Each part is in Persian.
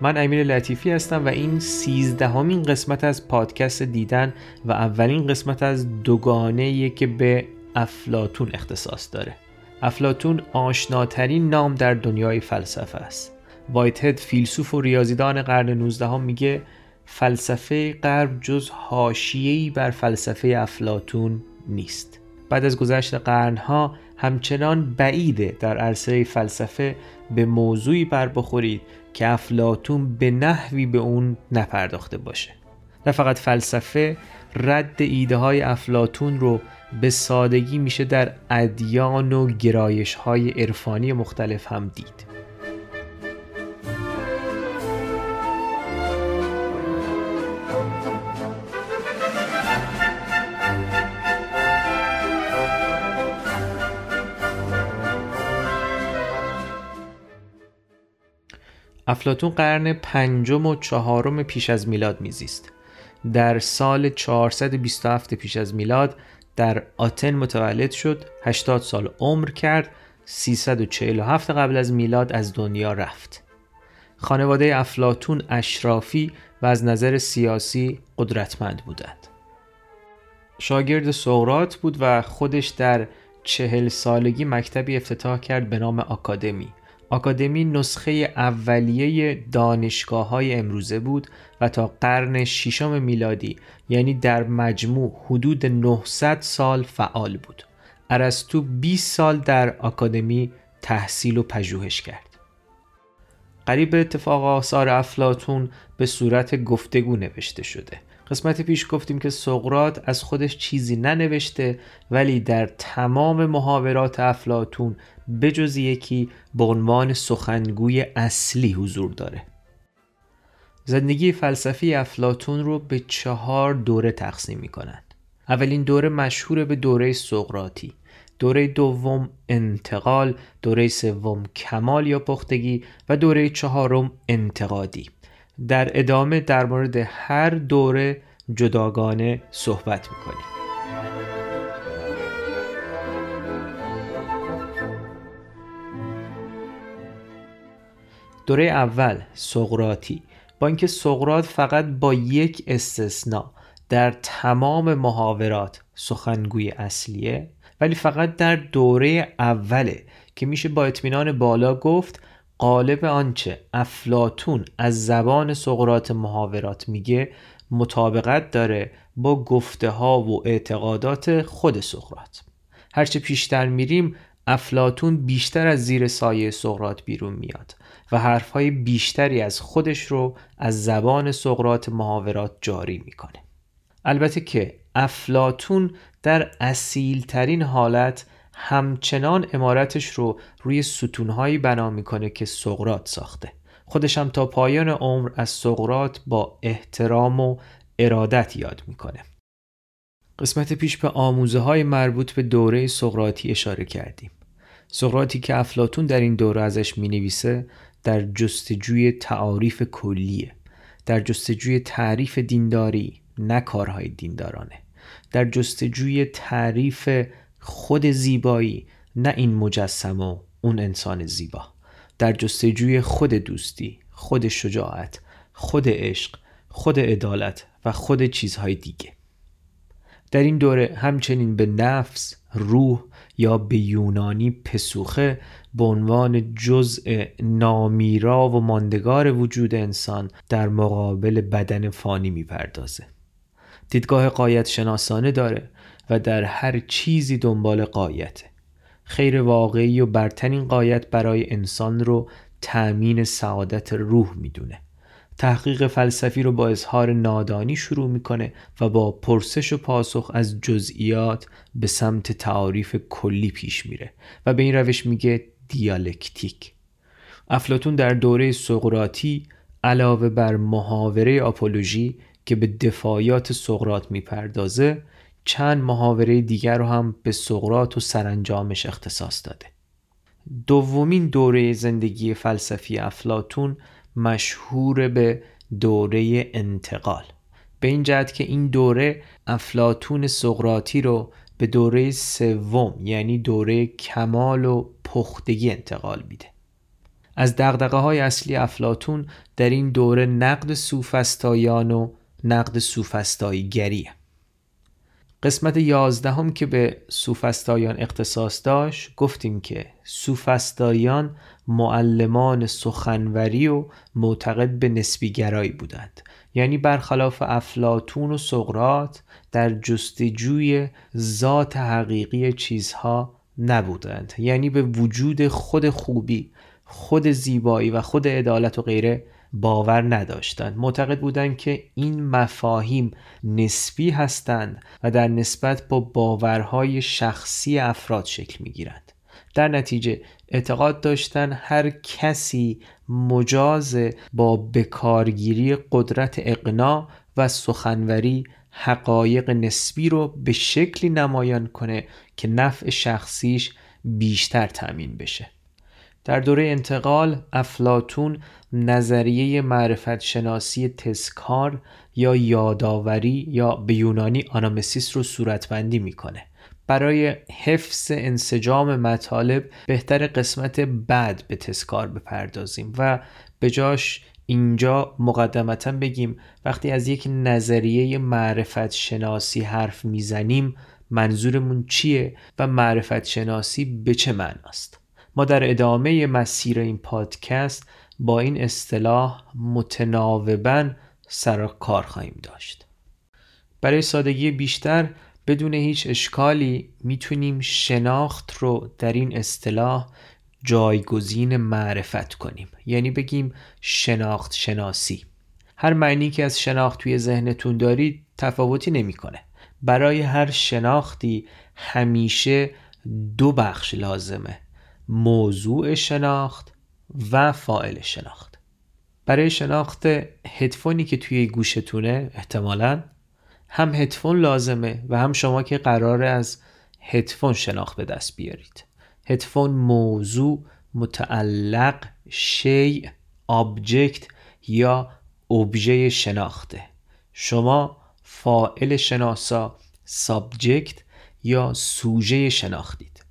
من امیر لطیفی هستم و این سیزدهمین قسمت از پادکست دیدن و اولین قسمت از دوگانه که به افلاتون اختصاص داره. افلاتون آشناترین نام در دنیای فلسفه است. وایتهد فیلسوف و ریاضیدان قرن 19 میگه فلسفه غرب جز حاشیه‌ای بر فلسفه افلاتون نیست. بعد از گذشت قرنها همچنان بعیده در عرصه فلسفه به موضوعی بر بخورید که افلاتون به نحوی به اون نپرداخته باشه. نه فقط فلسفه رد ایده های افلاتون رو به سادگی میشه در ادیان و گرایش های عرفانی مختلف هم دید. افلاتون قرن پنجم و چهارم پیش از میلاد میزیست. در سال 427 پیش از میلاد در آتن متولد شد 80 سال عمر کرد 347 قبل از میلاد از دنیا رفت. خانواده افلاتون اشرافی و از نظر سیاسی قدرتمند بودند. شاگرد سقراط بود و خودش در چهل سالگی مکتبی افتتاح کرد به نام آکادمی. آکادمی نسخه اولیه دانشگاه های امروزه بود و تا قرن ششم میلادی یعنی در مجموع حدود 900 سال فعال بود. ارسطو 20 سال در آکادمی تحصیل و پژوهش کرد. قریب اتفاق آثار افلاتون به صورت گفتگو نوشته شده قسمت پیش گفتیم که سقرات از خودش چیزی ننوشته ولی در تمام محاورات افلاتون بجز یکی به عنوان سخنگوی اصلی حضور داره زندگی فلسفی افلاتون رو به چهار دوره تقسیم می کنند. اولین دوره مشهور به دوره سقراطی دوره دوم انتقال دوره سوم کمال یا پختگی و دوره چهارم انتقادی در ادامه در مورد هر دوره جداگانه صحبت می‌کنیم. دوره اول سقراطی. با اینکه سقراط فقط با یک استثنا در تمام محاورات سخنگوی اصلیه ولی فقط در دوره اوله که میشه با اطمینان بالا گفت قالب آنچه افلاتون از زبان سقرات محاورات میگه مطابقت داره با گفته ها و اعتقادات خود سقرات هرچه پیشتر میریم افلاتون بیشتر از زیر سایه سقرات بیرون میاد و حرفهای بیشتری از خودش رو از زبان سقرات محاورات جاری می‌کنه. البته که افلاتون در اصیل ترین حالت همچنان امارتش رو روی ستونهایی بنا می‌کنه که سقرات ساخته. خودش هم تا پایان عمر از سقرات با احترام و ارادت یاد می‌کنه. قسمت پیش به آموزه های مربوط به دوره سقراطی اشاره کردیم. سقراطی که افلاتون در این دوره ازش می نویسه در جستجوی تعاریف کلیه در جستجوی تعریف دینداری نه کارهای دیندارانه. در جستجوی تعریف خود زیبایی نه این مجسم و اون انسان زیبا. در جستجوی خود دوستی خود شجاعت خود عشق خود عدالت و خود چیزهای دیگه. در این دوره همچنین به نفس روح یا به یونانی پسوخه به عنوان جزء نامیرا و ماندگار وجود انسان در مقابل بدن فانی می‌پردازه. دیدگاه قایت شناسانه داره و در هر چیزی دنبال قایته خیر واقعی و برترین قایت برای انسان رو تأمین سعادت روح می‌دونه. تحقیق فلسفی رو با اظهار نادانی شروع می‌کنه و با پرسش و پاسخ از جزئیات به سمت تعاریف کلی پیش میره و به این روش میگه دیالکتیک. افلاتون در دوره سقراطی علاوه بر محاوره آپولوژی که به دفاعیات سقراط می‌پردازه چند محاوره دیگر رو هم به سقرات و سرانجامش اختصاص داده. دومین دوره زندگی فلسفی افلاتون مشهور به دوره انتقال. به این جهت که این دوره افلاتون سقراطی رو به دوره سوم یعنی دوره کمال و پختگی انتقال میده. از دقدقه های اصلی افلاتون در این دوره نقد سوفستایان و نقد سوفستایی گریه قسمت یازدهم که به سوفستایان اختصاص داشت گفتیم که سوفستایان معلمان سخنوری و معتقد به نسبی گرایی بودند. یعنی برخلاف افلاتون و سقرات در جستجوی ذات حقیقی چیزها نبودند. یعنی به وجود خود خوبی خود زیبایی و خود عدالت و غیره باور نداشتند. معتقد بودند که این مفاهیم نسبی هستند و در نسبت با باورهای شخصی افراد شکل می گیرند در نتیجه اعتقاد داشتن هر کسی مجاز با بکارگیری قدرت اقنا و سخنوری حقایق نسبی رو به شکلی نمایان کنه که نفع شخصیش بیشتر تأمین بشه. در دوره انتقال افلاتون نظریه معرفت شناسی تسکار یا یاداوری یا به یونانی آنامسیس رو صورتبندی می‌کنه. برای حفظ انسجام مطالب بهتر قسمت بعد به تسکار بپردازیم و به جاش اینجا مقدمتا بگیم وقتی از یک نظریه معرفت شناسی حرف می‌زنیم منظورمون چیه و معرفت شناسی به چه معناست؟ ما در ادامه مسیر این پادکست با این اصطلاح متناوبا سر کار خواهیم داشت. برای سادگی بیشتر بدون هیچ اشکالی می‌تونیم شناخت رو در این اصطلاح جایگزین معرفت کنیم. یعنی بگیم شناخت شناسی. هر معنی که از شناخت توی ذهنتون دارید تفاوتی نمی‌کنه. برای هر شناختی همیشه دو بخش لازمه. موضوع شناخت و فائل شناخت. برای شناخت هدفونی که توی گوشتونه احتمالا هم هدفون لازمه و هم شما که قراره از هدفون شناخت به دست بیارید. هدفون موضوع متعلق شیء object یا ابژه شناخته. شما فاعل شناسا subject یا سوژه شناختید.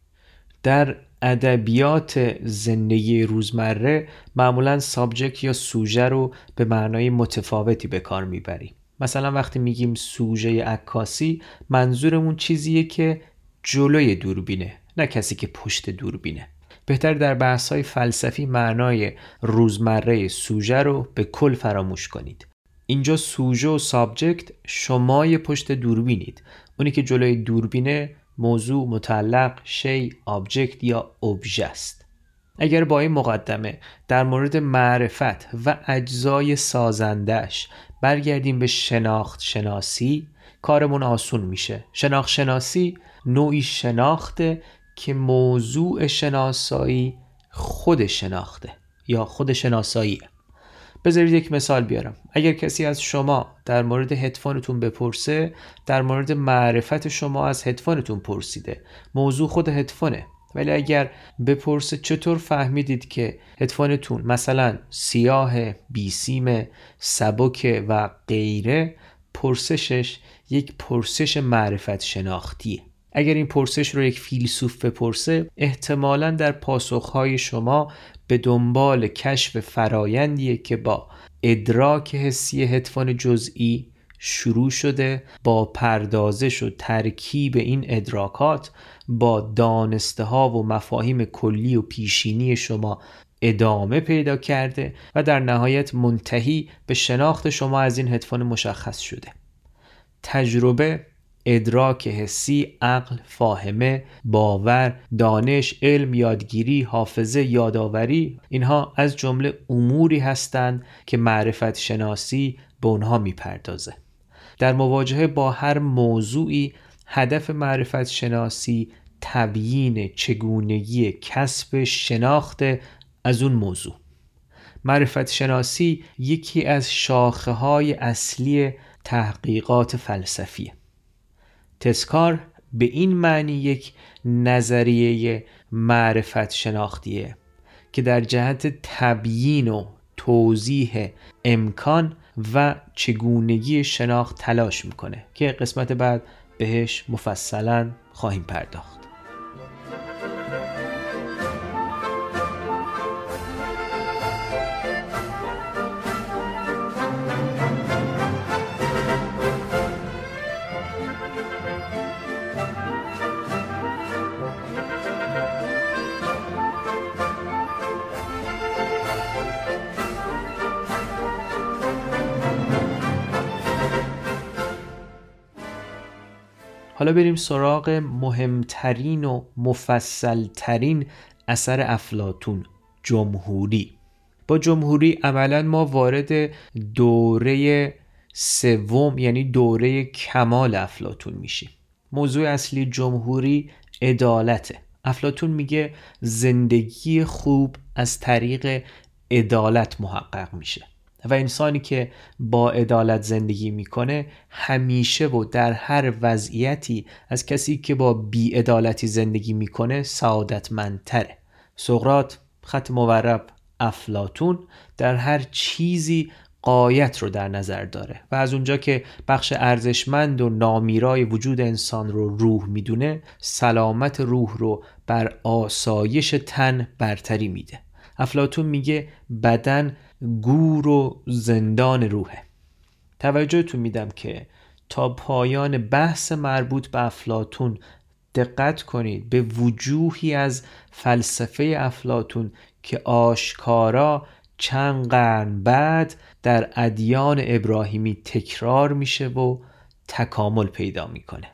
در ادبیات زندگی روزمره معمولا subject یا سوژه رو به معنای متفاوتی به کار می‌بریم مثلا وقتی میگیم سوژه عکاسی منظورمون چیزیه که جلوی دوربینه نه کسی که پشت دوربینه. بهتره در بحث های فلسفی معنای روزمره سوژه رو به کل فراموش کنید. اینجا سوژه و subject شمای پشت دوربینید. اونی که جلوی دوربینه موضوع متعلق شی object یا ابژه است. اگر با این مقدمه در مورد معرفت و اجزای سازندش برگردیم به شناخت شناسی کارمون آسون میشه. شناخت شناسی نوعی شناخته که موضوع شناسایی خود شناخته یا خود شناساییه. بذارید یک مثال بیارم. اگر کسی از شما در مورد هدفونتون بپرسه در مورد معرفت شما از هدفونتون پرسیده. موضوع خود هدفونه. ولی اگر بپرسه چطور فهمیدید که هدفونتون مثلا سیاه بیسیم سبک و غیره پرسشش یک پرسش معرفت شناختیه. اگر این پرسش رو یک فیلسوف بپرسه احتمالا در پاسخهای شما به دنبال کشف فرایندیه که با ادراک حسی هدفون جزئی شروع شده با پردازش و ترکیب این ادراکات با دانسته ها و مفاهیم کلی و پیشینی شما ادامه پیدا کرده و در نهایت منتهی به شناخت شما از این هدفون مشخص شده. تجربه ادراک حسی، عقل، فاهمه، باور، دانش، علم، یادگیری، حافظه، یادآوری اینها از جمله اموری هستند که معرفت شناسی به اونها می‌پردازه. در مواجهه با هر موضوعی هدف معرفت شناسی تبیین چگونگی کسب شناخت از اون موضوع معرفت شناسی یکی از شاخه های اصلی تحقیقات فلسفیه تسکار به این معنی یک نظریه معرفت شناختیه که در جهت تبیین و توضیح امکان و چگونگی شناخت تلاش می‌کنه که قسمت بعد بهش مفصلا خواهیم پرداخت. حالا بریم سراغ مهمترین و مفصلترین اثر افلاتون جمهوری. با جمهوری عملا ما وارد دوره سوم یعنی دوره کمال افلاتون میشیم. موضوع اصلی جمهوری عدالته. افلاتون میگه زندگی خوب از طریق عدالت محقق میشه. و انسانی که با عدالت زندگی می‌کنه همیشه و در هر وضعیتی از کسی که با بیعدالتی زندگی می‌کنه سعادتمندتره. سقرات خط مورب افلاتون در هر چیزی قایت رو در نظر داره و از اونجا که بخش ارزشمند و نامیرای وجود انسان رو روح می‌دونه سلامت روح رو بر آسایش تن برتری میده. افلاتون میگه بدن گور و زندان روحه. توجهتون میدم که تا پایان بحث مربوط به افلاتون دقت کنید به وجوهی از فلسفه افلاتون که آشکارا چند قرن بعد در ادیان ابراهیمی تکرار میشه و تکامل پیدا می‌کنه.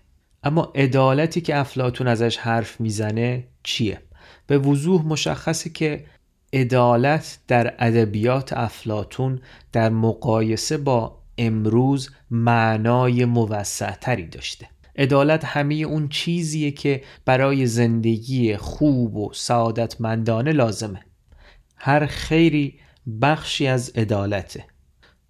اما عدالتی که افلاتون ازش حرف می‌زنه چیه؟ به وضوح مشخصه که عدالت در ادبیات افلاتون در مقایسه با امروز معنای موسعتری داشته. عدالت همه اون چیزیه که برای زندگی خوب و سعادتمندانه لازمه. هر خیری بخشی از عدالته.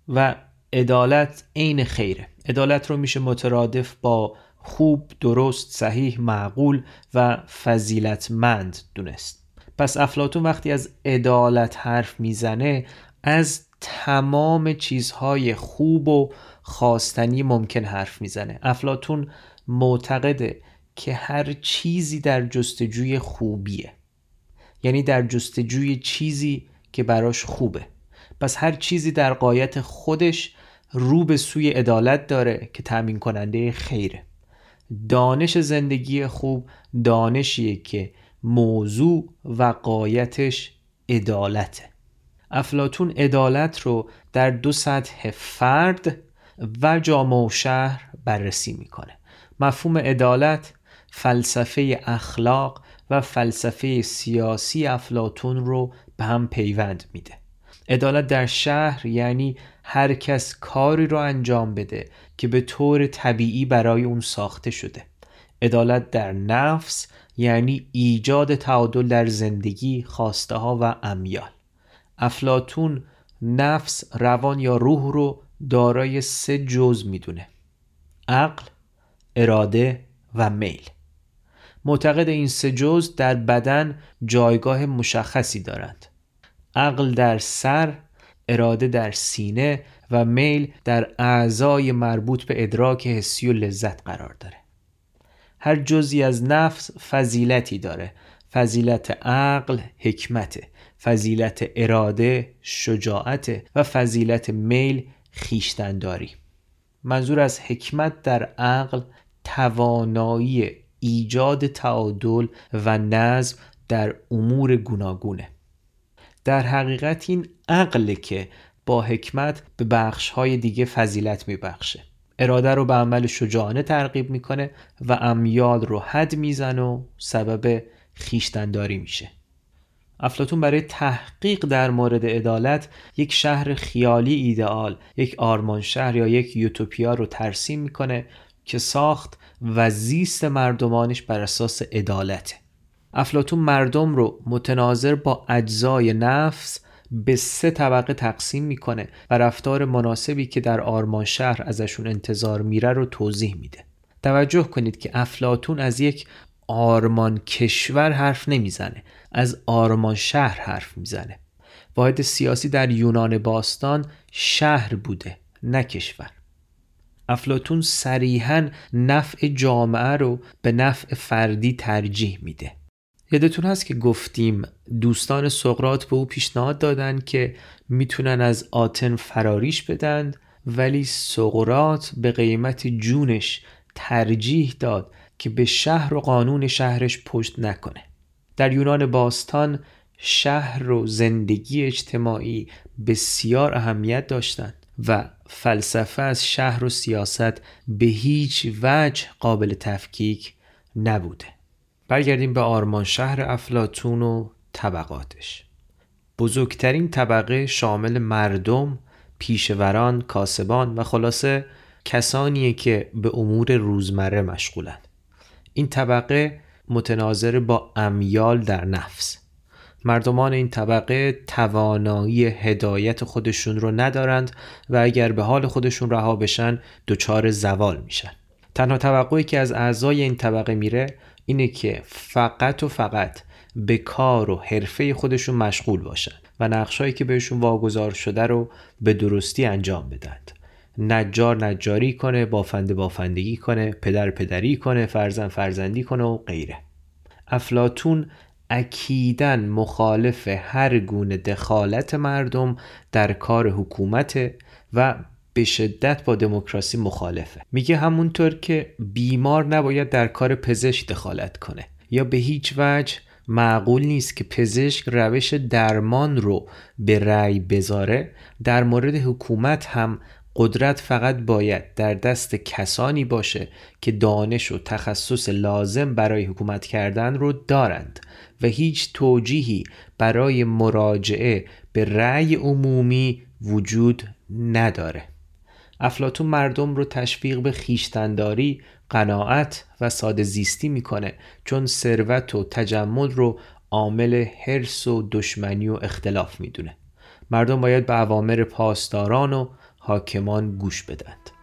و عدالت عین خیره. عدالت رو میشه مترادف با خوب درست صحیح معقول و فضیلتمند دونست. پس افلاتون وقتی از عدالت حرف می‌زنه از تمام چیزهای خوب و خواستنی ممکن حرف می‌زنه. افلاتون معتقده که هر چیزی در جستجوی خوبیه. یعنی در جستجوی چیزی که براش خوبه. پس هر چیزی در قایت خودش رو به سوی عدالت داره که تأمین کننده خیره. دانش زندگی خوب دانشیه که موضوع و قایتش عدالته. افلاتون عدالت رو در دو سطح فرد و جامعه و شهر بررسی می‌کنه. مفهوم عدالت فلسفه اخلاق و فلسفه سیاسی افلاتون رو به هم پیوند میده. عدالت در شهر یعنی هر کس کاری رو انجام بده که به طور طبیعی برای اون ساخته شده. عدالت در نفس یعنی ایجاد تعادل در زندگی خواسته ها و امیال. افلاتون نفس روان یا روح رو دارای سه جز می‌دونه عقل اراده و میل. معتقد این سه جز در بدن جایگاه مشخصی دارند. عقل در سر اراده در سینه و میل در اعضای مربوط به ادراک حسی و لذت قرار داره. هر جزی از نفس فضیلتی داره. فضیلت عقل حکمته. فضیلت اراده شجاعت و فضیلت میل خیشتنداری منظور از حکمت در عقل توانایی ایجاد تعادل و نظم در امور گوناگونه. در حقیقت این عقل که با حکمت به بخش های دیگه فضیلت میبخشه. اراده رو به عمل شجاعانه ترغیب می‌کنه و امیال رو حد می‌زنه و سبب خیشتنداری میشه. افلاتون برای تحقیق در مورد عدالت یک شهر خیالی ایدئال یک آرمان شهر یا یک یوتوپیا رو ترسیم می‌کنه که ساخت و زیست مردمانش بر اساس عدالته. افلاتون مردم رو متناظر با اجزای نفس به سه طبقه تقسیم می‌کنه و رفتار مناسبی که در آرمان شهر ازشون انتظار میره رو توضیح میده. توجه کنید که افلاتون از یک آرمان کشور حرف نمی‌زنه از آرمان شهر حرف می‌زنه. واحد سیاسی در یونان باستان شهر بوده نه کشور. افلاتون صریحا نفع جامعه رو به نفع فردی ترجیح میده. یادتون هست که گفتیم دوستان سقرات به او پیشنهاد دادن که می‌تونن از آتن فراریش بدند ولی سقرات به قیمت جونش ترجیح داد که به شهر و قانون شهرش پشت نکنه. در یونان باستان شهر و زندگی اجتماعی بسیار اهمیت داشتند و فلسفه از شهر و سیاست به هیچ وجه قابل تفکیک نبوده. برگردیم به آرمان شهر افلاتون و طبقاتش. بزرگترین طبقه شامل مردم، پیشوران، کاسبان و خلاصه کسانیه که به امور روزمره مشغولند. این طبقه متناظر با امیال در نفس. مردمان این طبقه توانایی هدایت خودشون رو ندارند و اگر به حال خودشون رها بشن دچار زوال میشن. تنها توقعی که از اعضای این طبقه میره اینه که فقط و فقط به کار و حرفه خودشون مشغول باشن و نقشهایی که بهشون واگذار شده رو به درستی انجام بدند نجار نجاری کنه بافنده بافندگی کنه پدر پدری کنه فرزند فرزندی کنه و غیره. افلاتون اکیدن مخالف هر گونه دخالت مردم در کار حکومت و به شدت با دموکراسی مخالفه. میگه همونطور که بیمار نباید در کار پزشک دخالت کنه. یا به هیچ وجه معقول نیست که پزشک روش درمان رو به رأی بذاره. در مورد حکومت هم قدرت فقط باید در دست کسانی باشه که دانش و تخصص لازم برای حکومت کردن رو دارند و هیچ توجیهی برای مراجعه به رأی عمومی وجود نداره. افلاتون مردم رو تشویق به خیشتنداری، قناعت و ساده زیستی می‌کنه چون ثروت و تجمل رو عامل حرس و دشمنی و اختلاف می‌دونه. مردم باید به اوامر پاسداران و حاکمان گوش بدند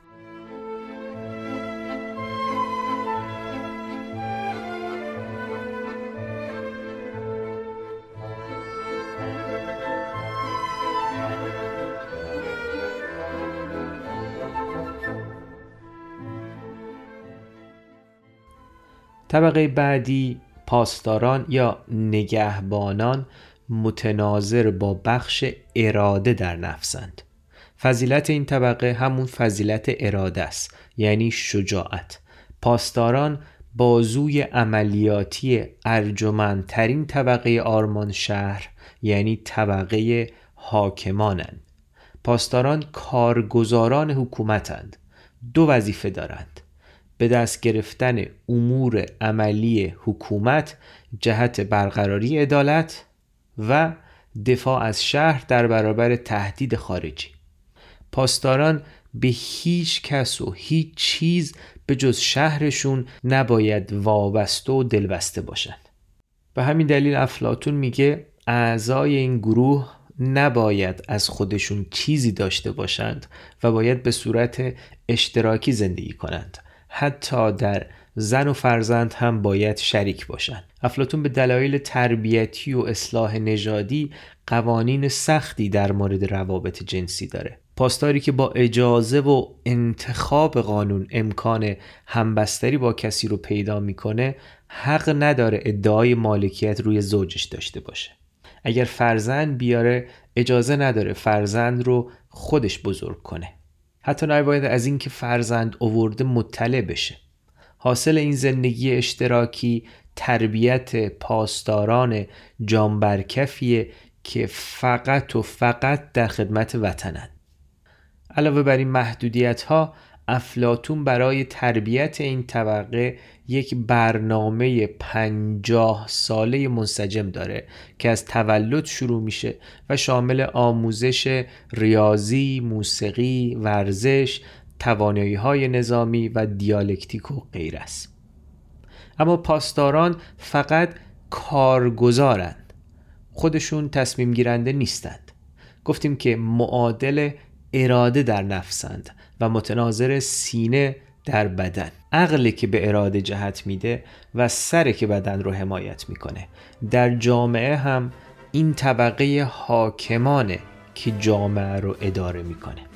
طبقه بعدی پاسداران یا نگهبانان متناظر با بخش اراده در نفسند. فضیلت این طبقه همون فضیلت اراده است یعنی شجاعت. پاسداران بازوی عملیاتی ارجمندترین طبقه آرمان شهر یعنی طبقه حاکمانند. پاسداران کارگزاران حکومتند. دو وظیفه دارند. به دست گرفتن امور عملی حکومت جهت برقراری عدالت و دفاع از شهر در برابر تهدید خارجی. پاسداران به هیچ کس و هیچ چیز به جز شهرشون نباید وابسته و دلبسته باشند. به همین دلیل افلاتون میگه اعضای این گروه نباید از خودشون چیزی داشته باشند و باید به صورت اشتراکی زندگی کنند. حتی در زن و فرزند هم باید شریک باشند. افلاتون به دلایل تربیتی و اصلاح نژادی قوانین سختی در مورد روابط جنسی داره. پاسداری که با اجازه و انتخاب قانون امکان همبستری با کسی رو پیدا می‌کنه حق نداره ادعای مالکیت روی زوجش داشته باشه. اگر فرزند بیاره اجازه نداره فرزند رو خودش بزرگ کنه. حتی نباید از اینکه فرزند اوورده مطلع بشه. حاصل این زندگی اشتراکی تربیت پاسداران جانبرکفیه که فقط و فقط در خدمت وطنند علاوه بر این محدودیت ها افلاتون برای تربیت این طبقه یک برنامه پنجاه ساله منسجم داره که از تولد شروع میشه و شامل آموزش ریاضی، موسیقی، ورزش، توانایی های نظامی و دیالکتیک و غیر است. اما پاسداران فقط کارگزارند. خودشون تصمیم گیرنده نیستند. گفتیم که معادل اراده در نفسند و متناظر سینه در بدن. عقلی که به اراده جهت میده و سر که بدن رو حمایت می‌کنه. در جامعه هم این طبقه حاکمانه که جامعه رو اداره می‌کنه.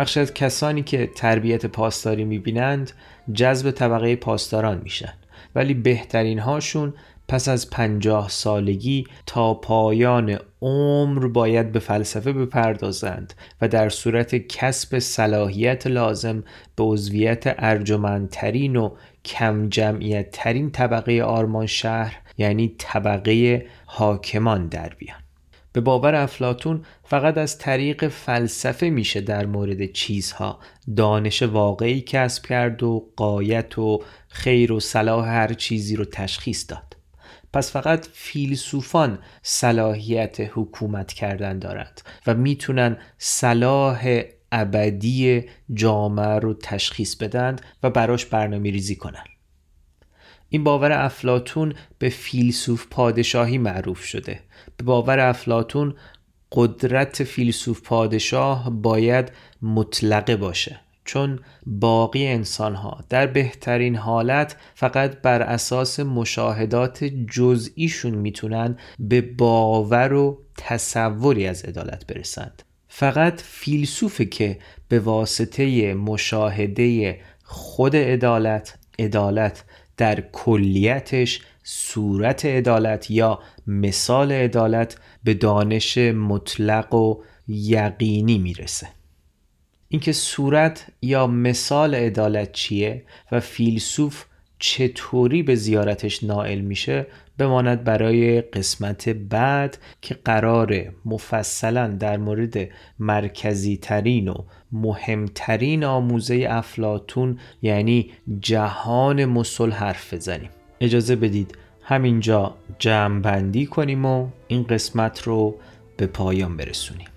بخشی از کسانی که تربیت پاسداری می‌بینند جذب طبقه پاسداران میشن. ولی بهترین هاشون پس از پنجاه سالگی تا پایان عمر باید به فلسفه بپردازند و در صورت کسب صلاحیت لازم به عضویت ارجمندترین و کم جمعیت ترین طبقه آرمان شهر یعنی طبقه حاکمان در بیان. به باور افلاتون فقط از طریق فلسفه میشه در مورد چیزها دانش واقعی کسب کرد و قایت و خیر و صلاح هر چیزی رو تشخیص داد پس فقط فیلسوفان صلاحیت حکومت کردن دارند و می‌تونن صلاح ابدی جامعه رو تشخیص بدند و براش برنامه ریزی کنند. این باور افلاتون به فیلسوف پادشاهی معروف شده. به باور افلاتون قدرت فیلسوف پادشاه باید مطلقه باشه چون باقی انسان ها در بهترین حالت فقط بر اساس مشاهدات جزئیشون می‌تونن به باور و تصوری از عدالت برسند. فقط فیلسوفه که به واسطه مشاهده خود عدالت عدالت در کلیتش صورت عدالت یا مثال عدالت به دانش مطلق و یقینی می‌رسه. اینکه صورت یا مثال عدالت چیه و فیلسوف چطوری به زیارتش نائل میشه بماند برای قسمت بعد که قرار مفصلا در مورد مرکزی ترین و مهمترین آموزه افلاتون یعنی جهان مسل حرف بزنیم. اجازه بدید همینجا جمع بندی کنیم و این قسمت رو به پایان برسونیم.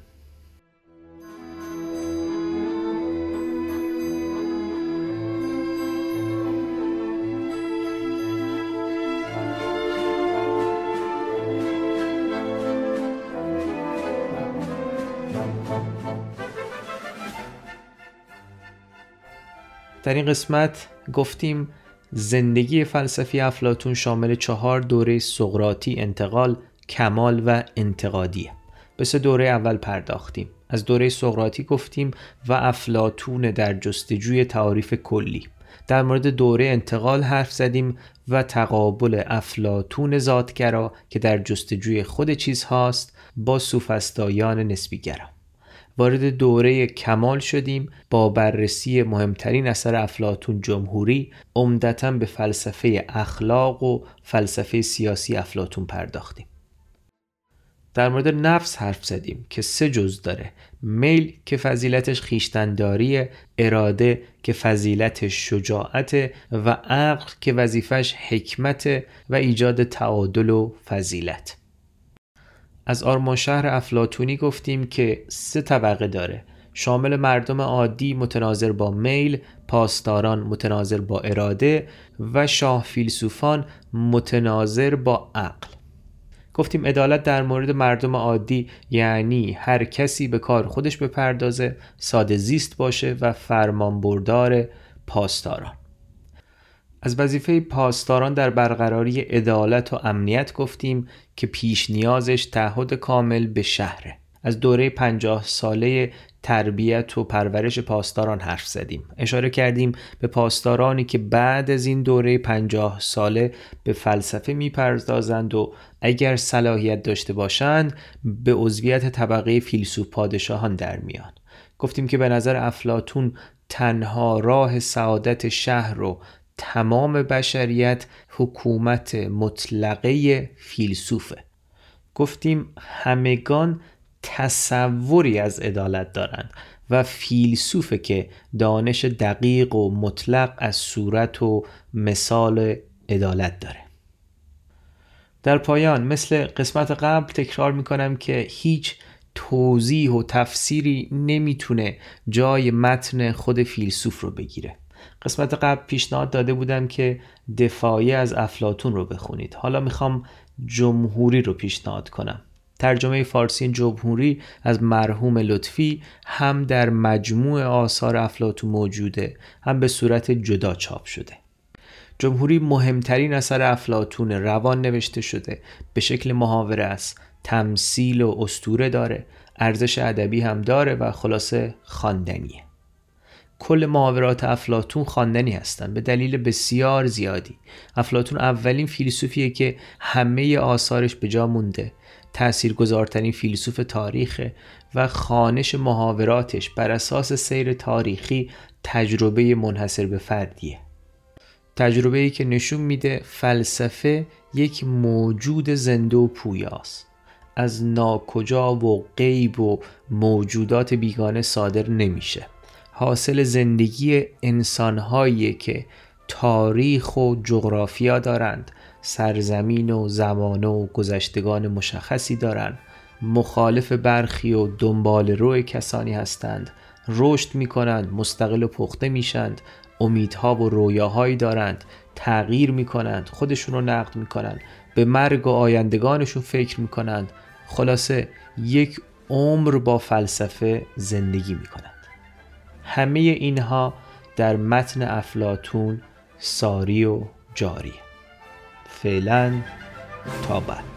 در این قسمت گفتیم زندگی فلسفی افلاتون شامل چهار دوره سقراطی انتقال، کمال و انتقادیه. به سه دوره اول پرداختیم. از دوره سقراطی گفتیم و افلاتون در جستجوی تعاریف کلی. در مورد دوره انتقال حرف زدیم و تقابل افلاتون ذاتگرا که در جستجوی خود چیز هاست با سوفستایان نسبیگرا. وارد دوره کمال شدیم با بررسی مهمترین اثر افلاتون جمهوری عمدتا به فلسفه اخلاق و فلسفه سیاسی افلاتون پرداختیم. در مورد نفس حرف زدیم که سه جز داره. میل که فضیلتش خیشتنداری اراده که فضیلتش شجاعت و عقل که وظیفش حکمت و ایجاد تعادل و فضیلت. از آرمان شهر افلاتونی گفتیم که سه طبقه داره شامل مردم عادی متناظر با میل، پاسداران متناظر با اراده و شاه فیلسوفان متناظر با عقل. گفتیم عدالت در مورد مردم عادی یعنی هر کسی به کار خودش بپردازه، ساده زیست باشه و فرمانبردار پاسداران. از وظیفه پاسداران در برقراری عدالت و امنیت گفتیم که پیش نیازش تعهد کامل به شهره. از دوره پنجاه ساله تربیت و پرورش پاسداران حرف زدیم. اشاره کردیم به پاسدارانی که بعد از این دوره پنجاه ساله به فلسفه می‌پردازند و اگر صلاحیت داشته باشند به عضویت طبقه فیلسوف پادشاهان در میان. گفتیم که به نظر افلاتون تنها راه سعادت شهر رو تمام بشریت حکومت مطلقه فیلسوفه. گفتیم همگان تصوری از عدالت دارند و فیلسوفه که دانش دقیق و مطلق از صورت و مثال عدالت داره. در پایان مثل قسمت قبل تکرار می‌کنم که هیچ توضیح و تفسیری نمی‌تونه جای متن خود فیلسوف رو بگیره. قسمت قبل پیشنهاد داده بودم که دفاعی از افلاتون رو بخونید. حالا می‌خوام جمهوری رو پیشنهاد کنم. ترجمه فارسی جمهوری از مرحوم لطفی هم در مجموع آثار افلاتون موجوده هم به صورت جدا چاپ شده. جمهوری مهمترین اثر افلاتون روان نوشته شده به شکل محاوره است. تمثیل و استوره داره ارزش ادبی هم داره و خلاصه خواندنیه. کل محاورات افلاتون خواندنی هستند به دلیل بسیار زیادی. افلاتون اولین فیلسوفیه که همه آثارش به جا مونده. تاثیرگذارترین فیلسوف تاریخ و خانش محاوراتش بر اساس سیر تاریخی تجربه منحصر به فردیه. تجربه ای که نشون میده فلسفه یک موجود زنده و پویاست. از ناکجا و غیب و موجودات بیگانه صادر نمیشه. حاصل زندگی انسانهایی که تاریخ و جغرافیا دارند سرزمین و زمانه و گذشتگان مشخصی دارند. مخالف برخی و دنبال روی کسانی هستند. رشد می کنند مستقل و پخته میشند امیدها و رویاهایی دارند. تغییر می کنند خودشون رو نقد می کنند به مرگ و آیندگانشون فکر می کنند خلاصه یک عمر با فلسفه زندگی می کنند همه اینها در متن افلاتون ساری و جاریه فعلا تا بعد.